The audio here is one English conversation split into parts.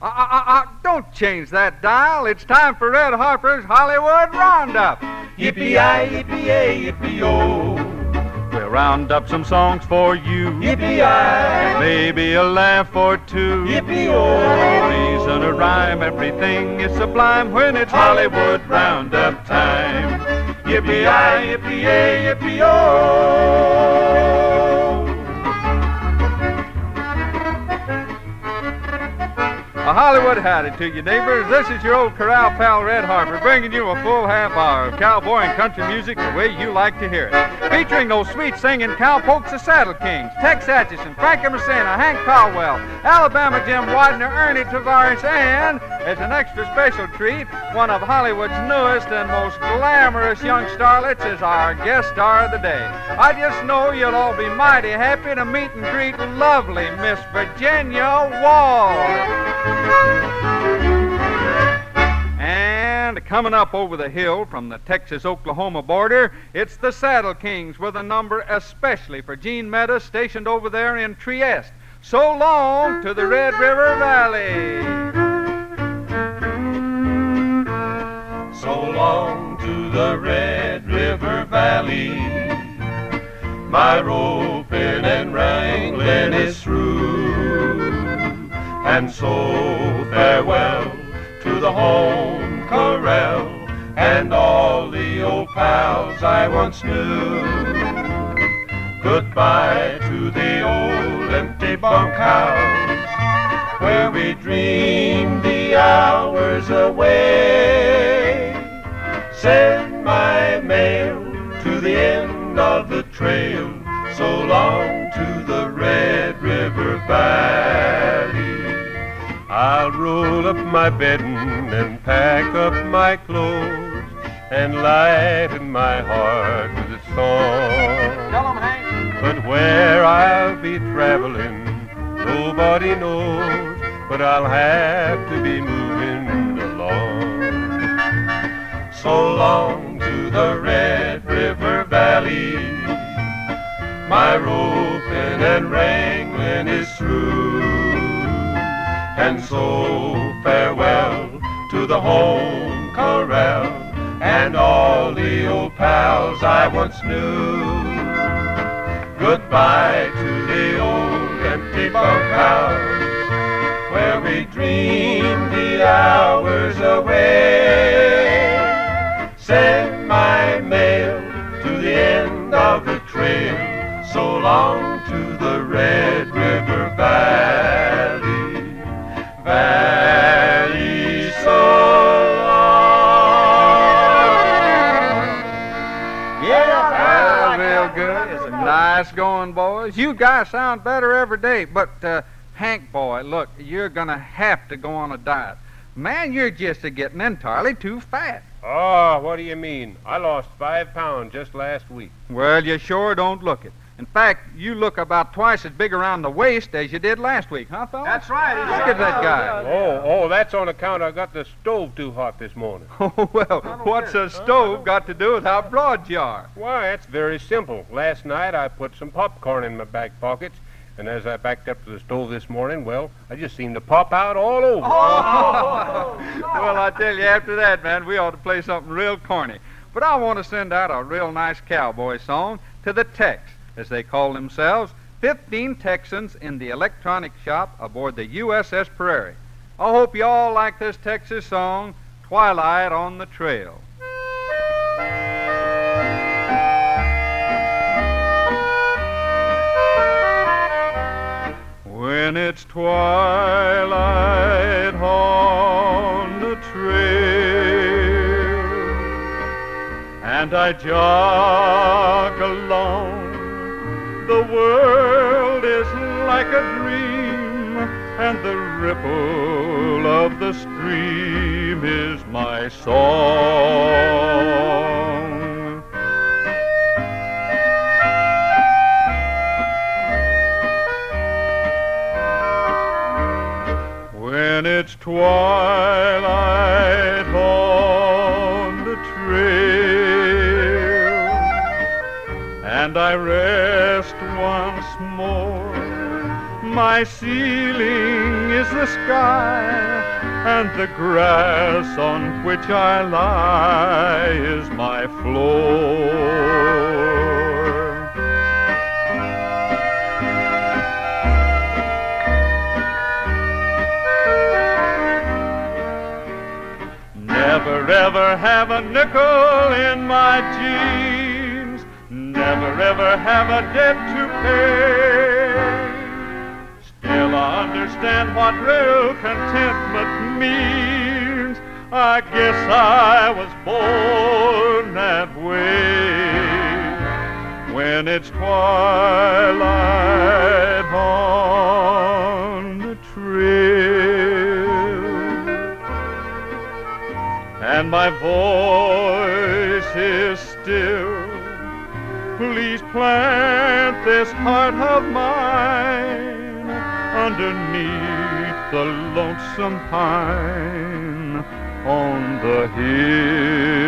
Uh, uh, uh, don't change that dial. It's time for Redd Harper's Hollywood Roundup. Yippee-yi, yippee-yay, yippee-yo. We'll round up some songs for you. Yippee-yi, Maybe a laugh or two. yippee-yo. Reason or rhyme, everything is sublime when it's Hollywood Roundup time. Yippee-yi, yippee-yay, yippee-yo. Hollywood howdy to you, neighbors. This is your old corral pal, Redd Harper, bringing you a full half hour of cowboy and country music the way you like to hear it. Featuring those sweet singing cowpokes, the Saddle Kings, Tex Atchison, Frankie Messina, Hank Caldwell, Alabama Jim Widener, Ernie Tavares, and, as an extra special treat, one of Hollywood's newest and most glamorous young starlets is our guest star of the day. I just know you'll all be mighty happy to meet and greet lovely Miss Virginia Wald. And coming up over the hill from the Texas Oklahoma border, it's the Saddle Kings with a number especially for Gene Meadows stationed over there in Trieste. So long to the Red River Valley. So long to the Red River Valley. My roping and wrangling is through. And so farewell to the home corral and all the old pals I once knew. Goodbye to the old empty bunkhouse where we dreamed the hours away. Send my mail to the end of the trail, so long to the Red River Valley. I'll roll up my bedding and pack up my clothes and lighten my heart with a song. Tell 'em, Hank. But where I'll be traveling, nobody knows. But I'll have to be moving So long to the Red River Valley. My roping and wrangling is through. And so farewell to the home corral and all the old pals I once knew. Goodbye to the old empty bunkhouse where we dreamed the hours away. Send my mail to the end of the trail. So long to the Red River Valley. Valley, so long. Yeah, real good. Nice going, boys. You guys sound better every day. But, uh, Hank, boy, look, you're going to have to go on a diet. Man, you're just a getting entirely too fat. Oh, what do you mean? I lost five pounds just last week. Well, you sure don't look it. In fact, you look about twice as big around the waist as you did last week, huh, fella? That's right. Look at that guy. Oh, oh, that's on account I got the stove too hot this morning. Oh, well, what's a stove got to do with how broad you are? Why, it's very simple. Last night I put some popcorn in my back pockets, and as I backed up to the stove this morning, well, I just seemed to pop out all over. Oh, oh, oh, well, I tell you, after that, man, we ought to play something real corny. But I want to send out a real nice cowboy song to the Tex, as they call themselves, 15 Texans in the electronic shop aboard the USS Prairie. I hope you all like this Texas song, Twilight on the Trail. When it's twilight on the trail and I jog along, the world is like a dream and the ripple of the stream is my song. Twilight on the trail and I rest once more, My ceiling is the sky, and the grass on which I lie is my floor. Never ever have a nickel in my jeans. Never ever have a debt to pay. Still I understand what real contentment means. I guess I was born that way. When it's twilight on my voice is still. Please plant this heart of mine underneath the lonesome pine on the hill.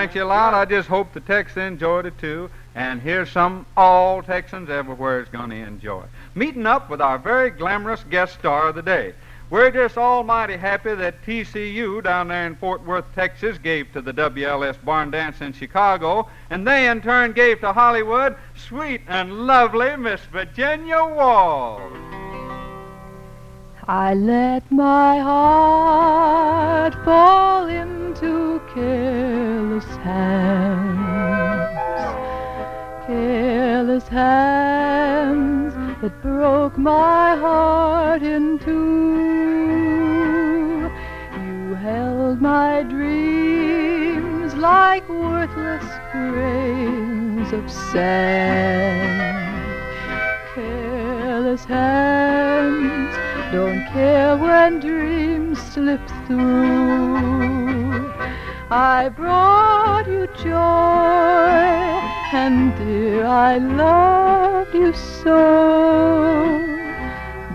Thanks you a lot. I just hope the Texans enjoyed it too. And here's some all Texans everywhere is going to enjoy. Meeting up with our very glamorous guest star of the day. We're just almighty happy that TCU down there in Fort Worth, Texas, gave to the WLS Barn Dance in Chicago, and they in turn gave to Hollywood sweet and lovely Miss Virginia Walls. I let my heart that broke my heart in two. You held my dreams like worthless grains of sand. Careless hands don't care when dreams slip through. I brought you joy, and dear, I loved you so.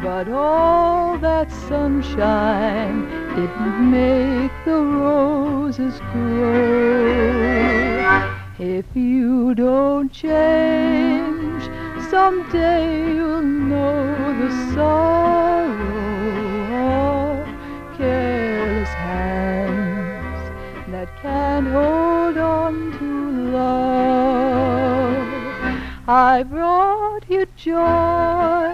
But all that sunshine didn't make the roses grow. If you don't change, someday you'll know the sorrow joy,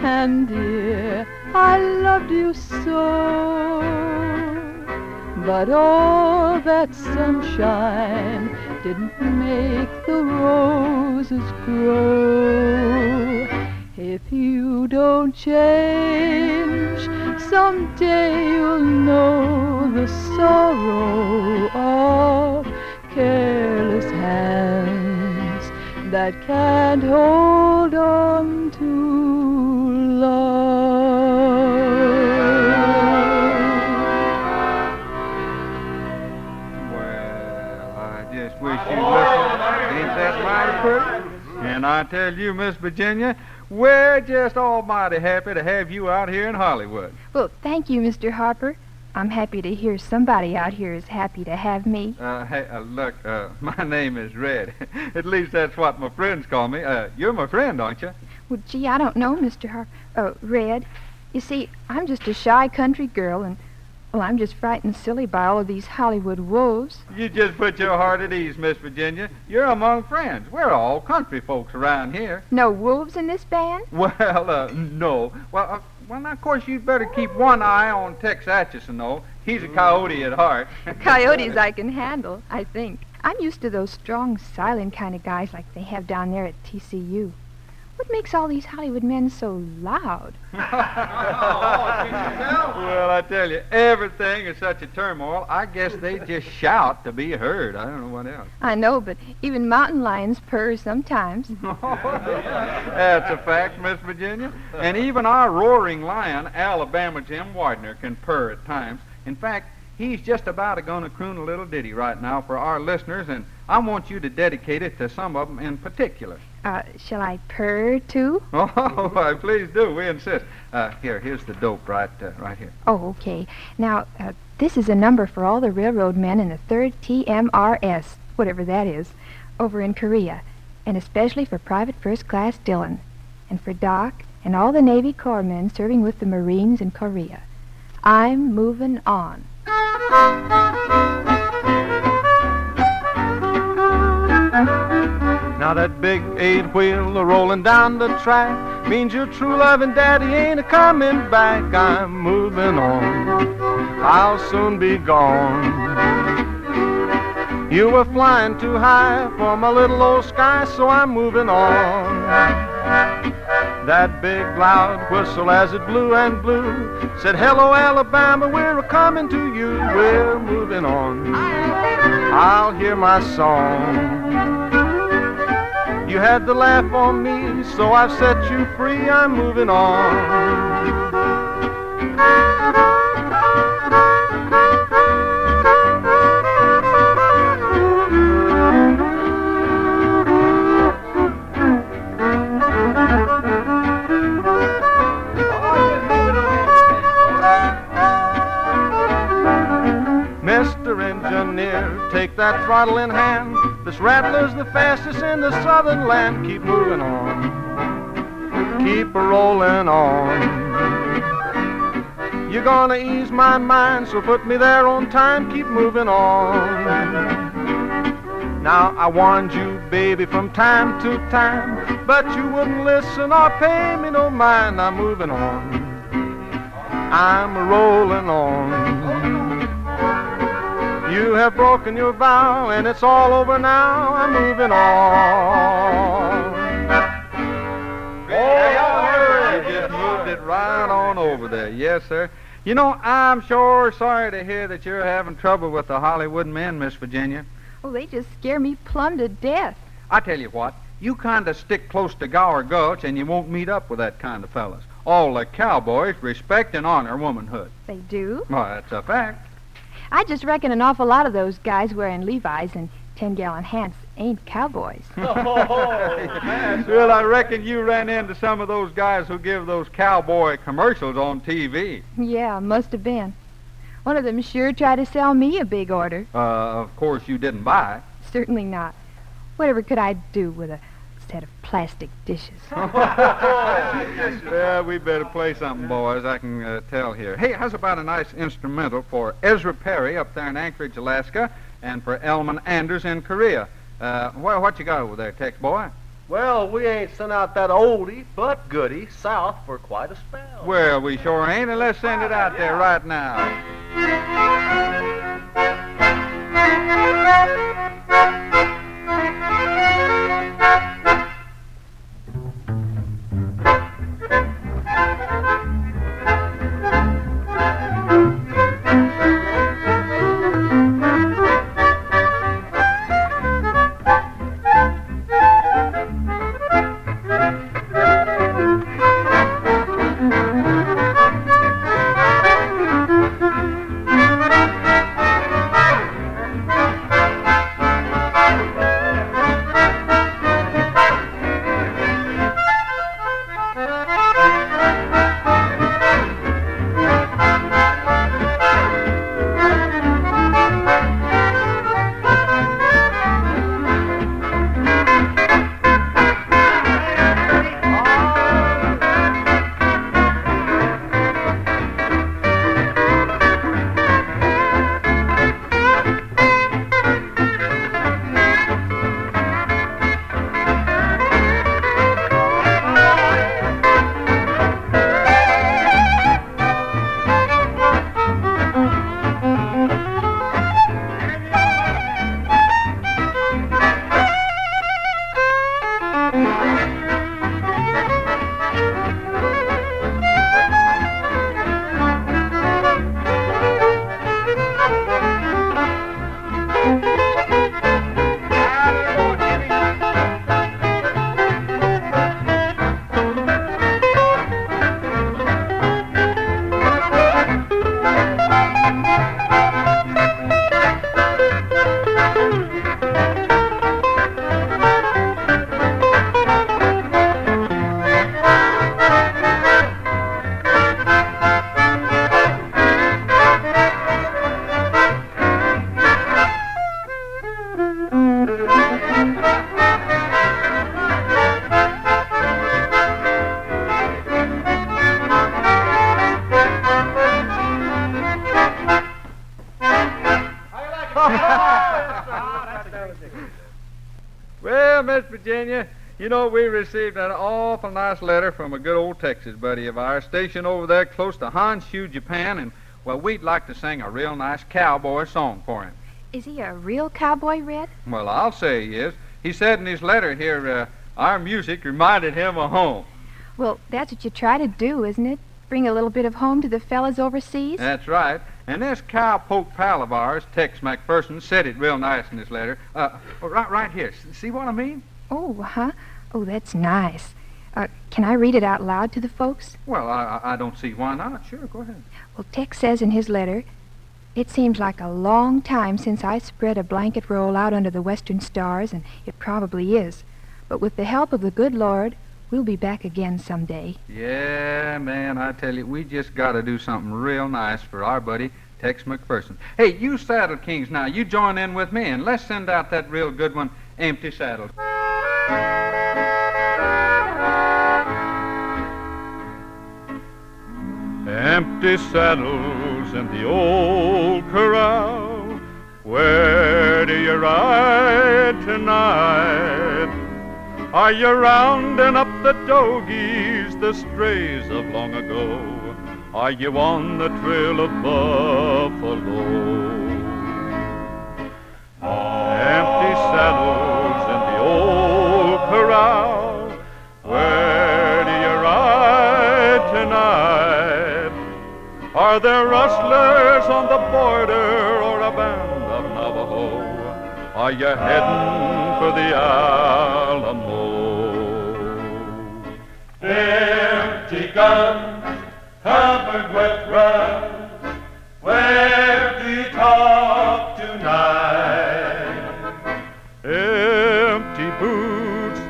and dear, I loved you so. But all that sunshine didn't make the roses grow. If you don't change, someday you'll know the sorrow of careless hands that can't hold on to love. Well, I just wish you'd. Ain't that mighty pretty? And I tell you, Miss Virginia, we're just almighty happy to have you out here in Hollywood. Well, thank you, Mr. Harper. I'm happy to hear somebody out here is happy to have me. Uh, hey, uh, look, uh, my name is Red. At least that's what my friends call me. Uh, you're my friend, aren't you? Well, gee, I don't know, Mr. Harper. Oh, Red. You see, I'm just a shy country girl, and, well, I'm just frightened silly by all of these Hollywood wolves. You just put your heart at ease, Miss Virginia. You're among friends. We're all country folks around here. No wolves in this band? Well, uh, no. Well, uh, well, now, of course, you'd better keep one eye on Tex Atchison, though. He's a coyote at heart. Coyotes I can handle, I think. I'm used to those strong, silent kind of guys like they have down there at TCU. What makes all these Hollywood men so loud? well, I tell you, everything is such a turmoil. I guess they just shout to be heard. I don't know what else. I know, but even mountain lions purr sometimes. That's a fact, Miss Virginia. And even our roaring lion, Alabama Jim Widener, can purr at times. In fact, he's just about a going to croon a little ditty right now for our listeners, and I want you to dedicate it to some of them in particular. Uh, shall I purr too? Oh, why, please do. We insist. Uh, here, here's the dope right, uh, right here. Oh, okay. Now, uh, this is a number for all the railroad men in the 3rd TMRS, whatever that is, over in Korea, and especially for Private First Class Dillon, and for Doc and all the Navy Corps men serving with the Marines in Korea. I'm moving on. Now that big eight wheel a rolling down the track means your true loving daddy ain't a coming back. I'm moving on. I'll soon be gone. You were flying too high for my little old sky, so I'm moving on. That big loud whistle as it blew and blew said, Hello, Alabama, we're coming to you. We're moving on. I'll hear my song. You had the laugh on me, so I've set you free. I'm moving on. Mr. Engineer, take that throttle in hand. This rattler's the fastest in the southern land. Keep moving on. Keep a rolling on. You're gonna ease my mind, so put me there on time. Keep moving on. Now I warned you, baby, from time to time, but you wouldn't listen or pay me no mind. I'm moving on. I'm rolling on. You have broken your vow, and it's all over now. I'm moving on. Oh, you just moved it right on over there. Yes, sir. You know, I'm sure sorry to hear that you're having trouble with the Hollywood men, Miss Virginia. Oh, they just scare me plumb to death. I tell you what, you kind of stick close to Gower Gulch, and you won't meet up with that kind of fellas. All the cowboys respect and honor womanhood. They do? Well, that's a fact. I just reckon an awful lot of those guys wearing Levi's and 10 gallon hats ain't cowboys. well, I reckon you ran into some of those guys who give those cowboy commercials on TV. yeah, must have been. One of them sure tried to sell me a big order. Uh, of course, you didn't buy. Certainly not. Whatever could I do with a set of plastic dishes? yeah, we better play something, boys. I can uh, tell here. Hey, how's about a nice instrumental for Ezra Perry up there in Anchorage, Alaska, and for Elman Anders in Korea? Uh, well, what you got over there, Tex boy? Well, we ain't sent out that oldie but goodie south for quite a spell. Well, we sure ain't, and let's send it out there right now. Of ours stationed over there close to Honshu, Japan, and, well, we'd like to sing a real nice cowboy song for him. Is he a real cowboy, Red? Well, I'll say he is. He said in his letter here, uh, our music reminded him of home. Well, that's what you try to do, isn't it? Bring a little bit of home to the fellas overseas? That's right. And this cowpoke pal of ours, Tex McPherson, said it real nice in his letter. Uh, oh, right, right here. See what I mean? Oh, huh? Oh, that's nice. Uh, can I read it out loud to the folks? Well, I, I don't see why not. Sure, go ahead. Well, Tex says in his letter, It seems like a long time since I spread a blanket roll out under the western stars, and it probably is. But with the help of the good Lord, we'll be back again someday. Yeah, man, I tell you, we just got to do something real nice for our buddy Tex McPherson. Hey, you Saddle Kings now, you join in with me, and let's send out that real good one, Empty Saddles. Empty saddles in the old corral. Where do you ride tonight? Are you rounding up the dogies, the strays of long ago? Are you on the trail of buffalo? Empty saddles Are there rustlers on the border or a band of Navajo? Are you heading for the Alamo? Empty guns covered with rust. Where do you talk tonight? Empty boots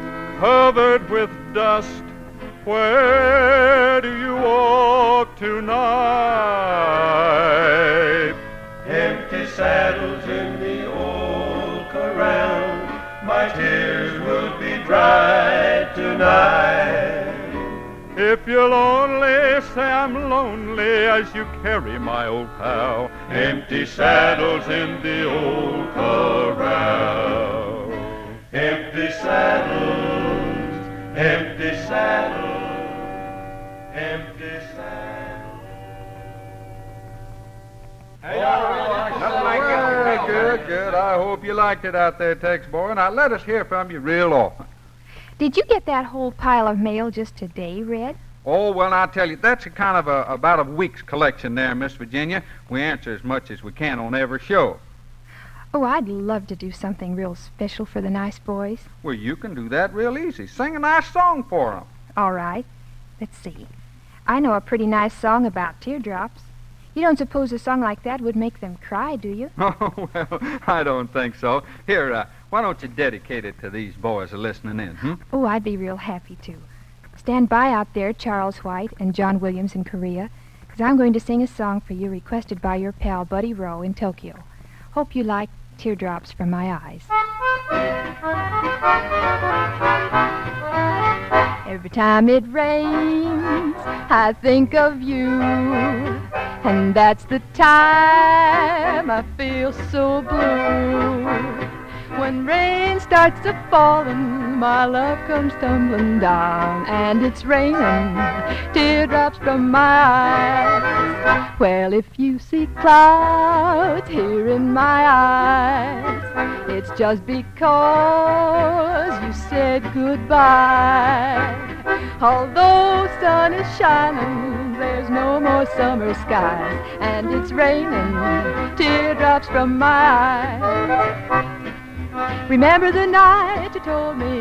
covered with dust. Where do you walk tonight? You're lonely, say I'm lonely as you carry my old pal. Empty saddles in the old corral. Empty saddles, empty saddles, empty saddles. Well, oh, good, good. I hope you liked it out there, Tex boy. Now let us hear from you real often. Did you get that whole pile of mail just today, Red? Oh, well, I'll tell you, that's a kind of a, about a week's collection there, Miss Virginia. We answer as much as we can on every show. Oh, I'd love to do something real special for the nice boys. Well, you can do that real easy. Sing a nice song for 'em. All right. Let's see. I know a pretty nice song about teardrops. You don't suppose a song like that would make them cry, do you? Oh, well, I don't think so. Here, uh, why don't you dedicate it to these boys listening in, hmm? Oh, I'd be real happy to. Stand by out there, Charles White and John Williams in Korea, 'cause I'm going to sing a song for you requested by your pal Buddy Rowe in Tokyo. Hope you like Teardrops from My Eyes. Every time it rains, I think of you. And that's the time I feel so blue. When rain starts to falling, my love comes tumbling down, and it's raining teardrops from my eyes. Well, if you see clouds here in my eyes, it's just because you said goodbye. Although sun is shining, there's no more summer skies, and it's raining teardrops from my eyes. Remember the night you told me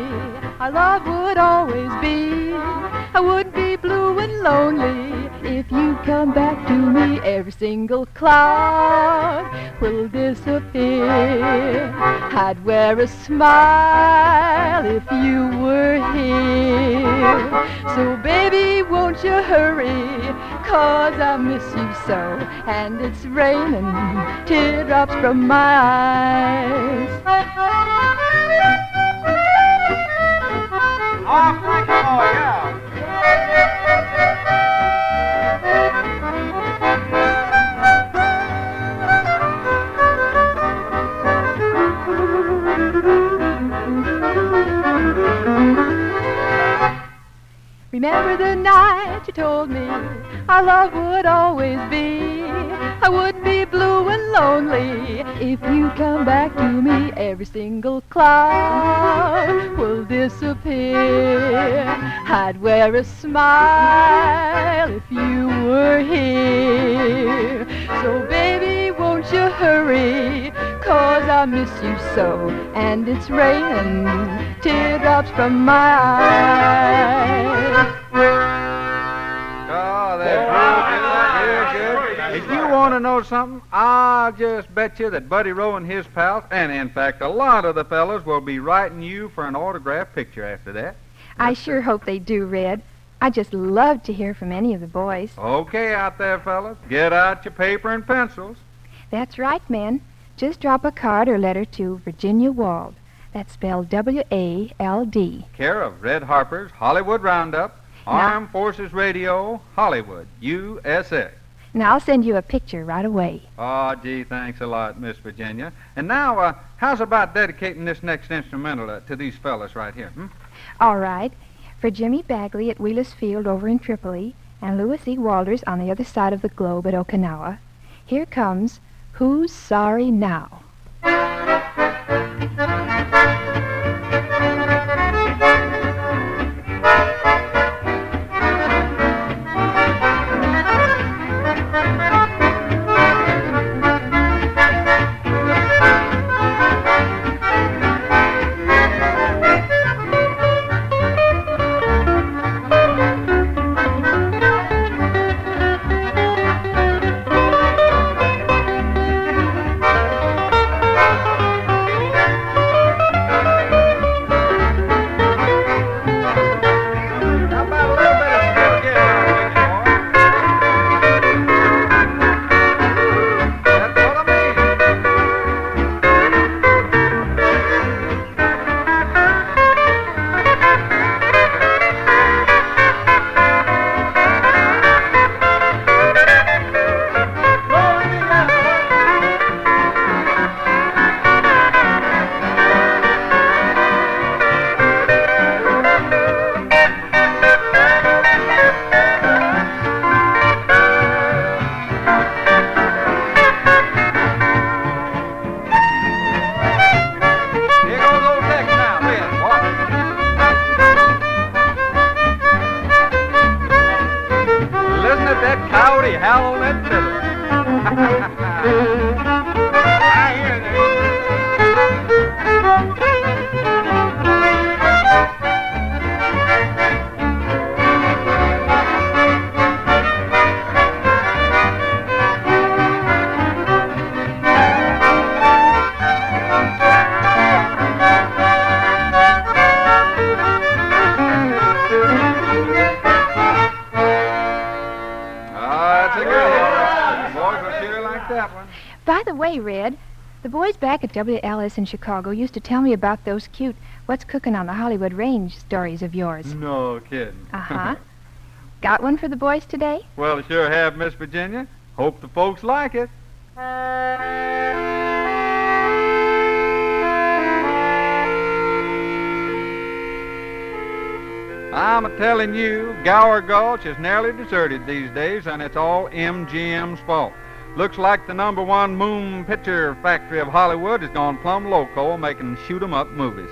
our love would always be. I would be blue and lonely if you come back to me. Every single cloud will disappear. I'd wear a smile if you were here. So baby, won't you hurry? Cause I miss you so. And it's raining teardrops from my eyes. Oh, Frankie boy, yeah. Remember the night you told me our love would always be. I wouldn't be blue and lonely if you come back to me. Every single cloud will disappear. I'd wear a smile if you were here. So baby, won't you hurry? Cause I miss you so. And it's raining teardrops from my eyes. Oh, that's real good. Real good. If you want to know something, I'll just bet you that Buddy Rowe and his pals, and in fact a lot of the fellows, will be writing you for an autograph picture after that. I sure hope they do, Red. I just love to hear from any of the boys. Okay, out there, fellas, get out your paper and pencils. That's right, men. Just drop a card or letter to Virginia Wald. That's spelled W A L D. Care of Redd Harper's Hollywood Roundup, Armed Forces Radio, Hollywood, USA. Now I'll send you a picture right away. Oh, gee, thanks a lot, Miss Virginia. And now, uh, how's about dedicating this next instrumental uh, to these fellas right here? Hmm? All right. For Jimmy Bagley at Wheelus Field over in Tripoli and Louis E. Walters on the other side of the globe at Okinawa, here comes Who's Sorry Now? At WLS in Chicago used to tell me about those cute What's Cooking on the Hollywood Range stories of yours. No kidding. Uh huh. Got one for the boys today? well, sure have, Miss Virginia. Hope the folks like it. I'm telling you, Gower Gulch is nearly deserted these days, and it's all MGM's fault. Looks like the number one moon picture factory of Hollywood has gone plumb loco making shoot 'em up movies.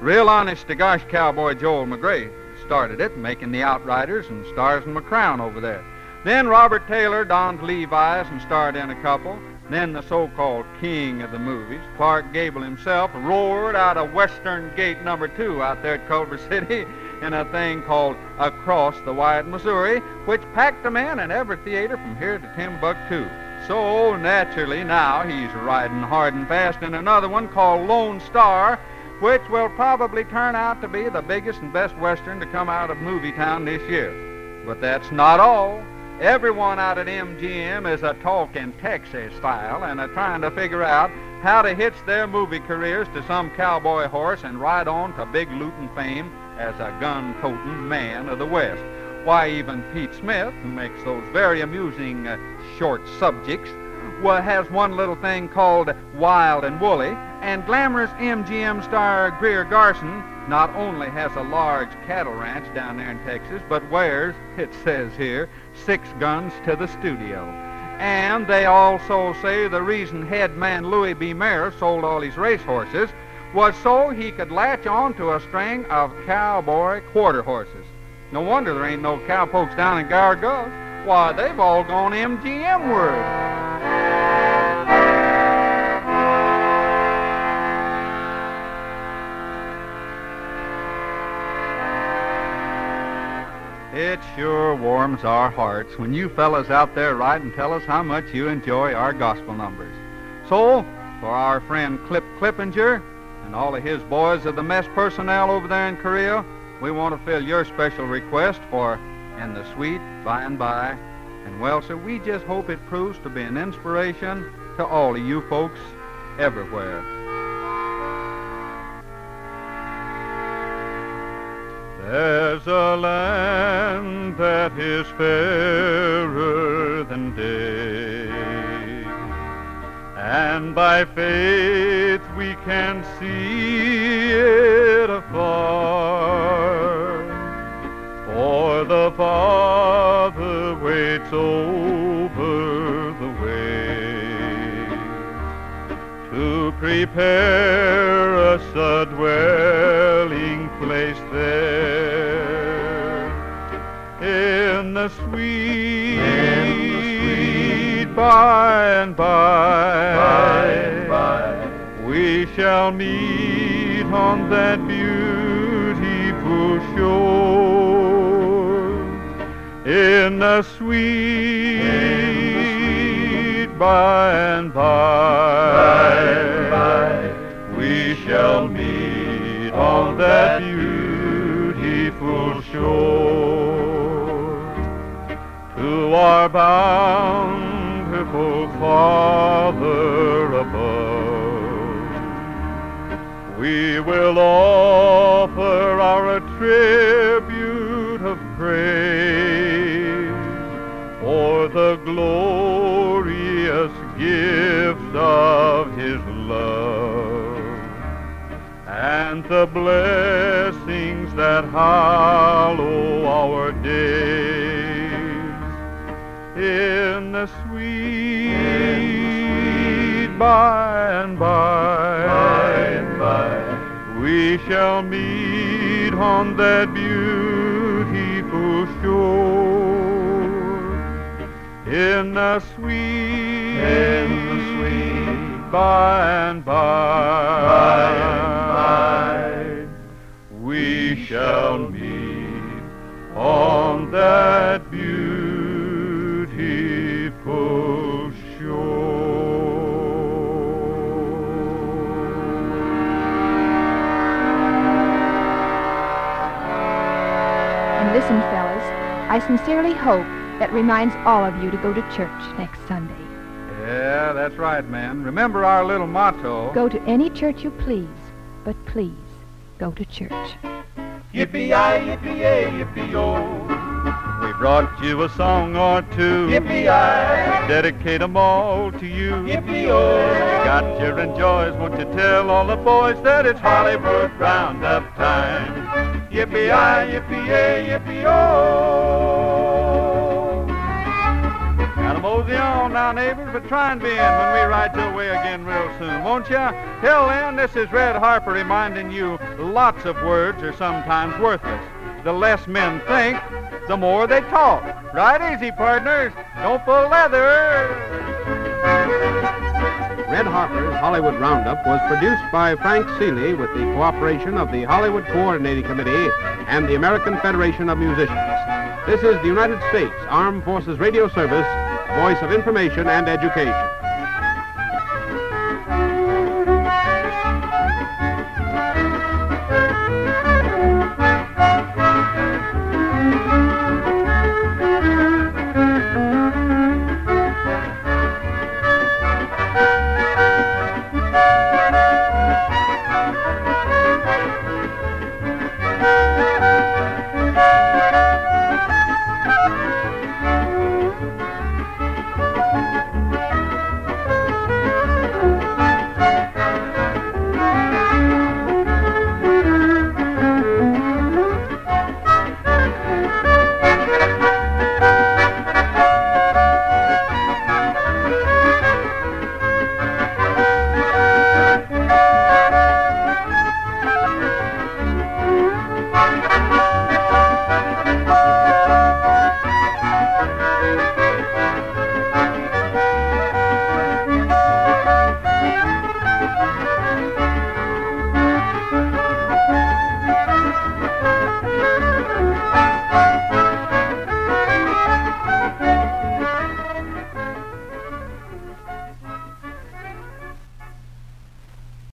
Real honest to gosh cowboy Joel McCrea started it, making the Outriders and Stars in My Crown over there. Then Robert Taylor donned Levi's and starred in a couple. Then the so-called king of the movies, Clark Gable himself, roared out of Western Gate number two out there at Culver City in a thing called Across the Wide Missouri, which packed in in every theater from here to Timbuktu. So naturally now he's riding hard and fast in another one called Lone Star, which will probably turn out to be the biggest and best Western to come out of Movie Town this year. But that's not all. Everyone out at MGM is a talking Texas style and are trying to figure out how to hitch their movie careers to some cowboy horse and ride on to big looting fame as a gun-toting man of the West. Why, even Pete Smith, who makes those very amusing uh, short subjects, has one little thing called Wild and Woolly, And glamorous MGM star Greer Garson not only has a large cattle ranch down there in Texas, but wears, it says here, six guns to the studio. And they also say the reason head man Louis B. Mayer sold all his racehorses was so he could latch on to a string of cowboy quarter horses. No wonder there ain't no cowpokes down in Gower. Why, they've all gone MGM word. It sure warms our hearts when you fellas out there write and tell us how much you enjoy our gospel numbers. So, for our friend Clip Clippinger and all of his boys of the mess personnel over there in Korea, we want to fill your special request for In the Sweet By and By. And well, sir, we just hope it proves to be an inspiration to all of you folks everywhere. There's a land that is fairer than day, and by faith we can see it afar. The Father waits over the way to prepare us a dwelling place there in the sweet, by and by, we shall meet on that beautiful shore in the sweet by and by, we shall meet on that beautiful shore. To our bountiful Father above. We will offer our tribute of praise the glorious gifts of His love. And the blessings that hallow our days in the sweet by and by, we shall meet on that beautiful shore in the sweet, in the sweet by and by, we shall meet on that beautiful shore. And listen, fellas, I sincerely hope that reminds all of you to go to church next Sunday. Yeah, that's right, man. Remember our little motto. Go to any church you please, but please go to church. Yippee-yi, yippee-yay, yippee-yo. We brought you a song or two. Yippee-yi, Dedicate 'em all to you. yippee-yo. Got your enjoys, won't you tell all the boys that it's Hollywood Roundup time? Yippee-yi, yippee-yay, yippee-yo. Mosey on now, neighbors, but try and be in when we ride your way again real soon, won't ya? Till then, this is Redd Harper reminding you lots of words are sometimes worthless. The less men think, the more they talk. Ride easy, partners. Don't pull leather. Redd Harper's Hollywood Roundup was produced by Frank Seeley with the cooperation of the Hollywood Coordinating Committee and the American Federation of Musicians. This is the United States Armed Forces Radio Service, voice of information and education.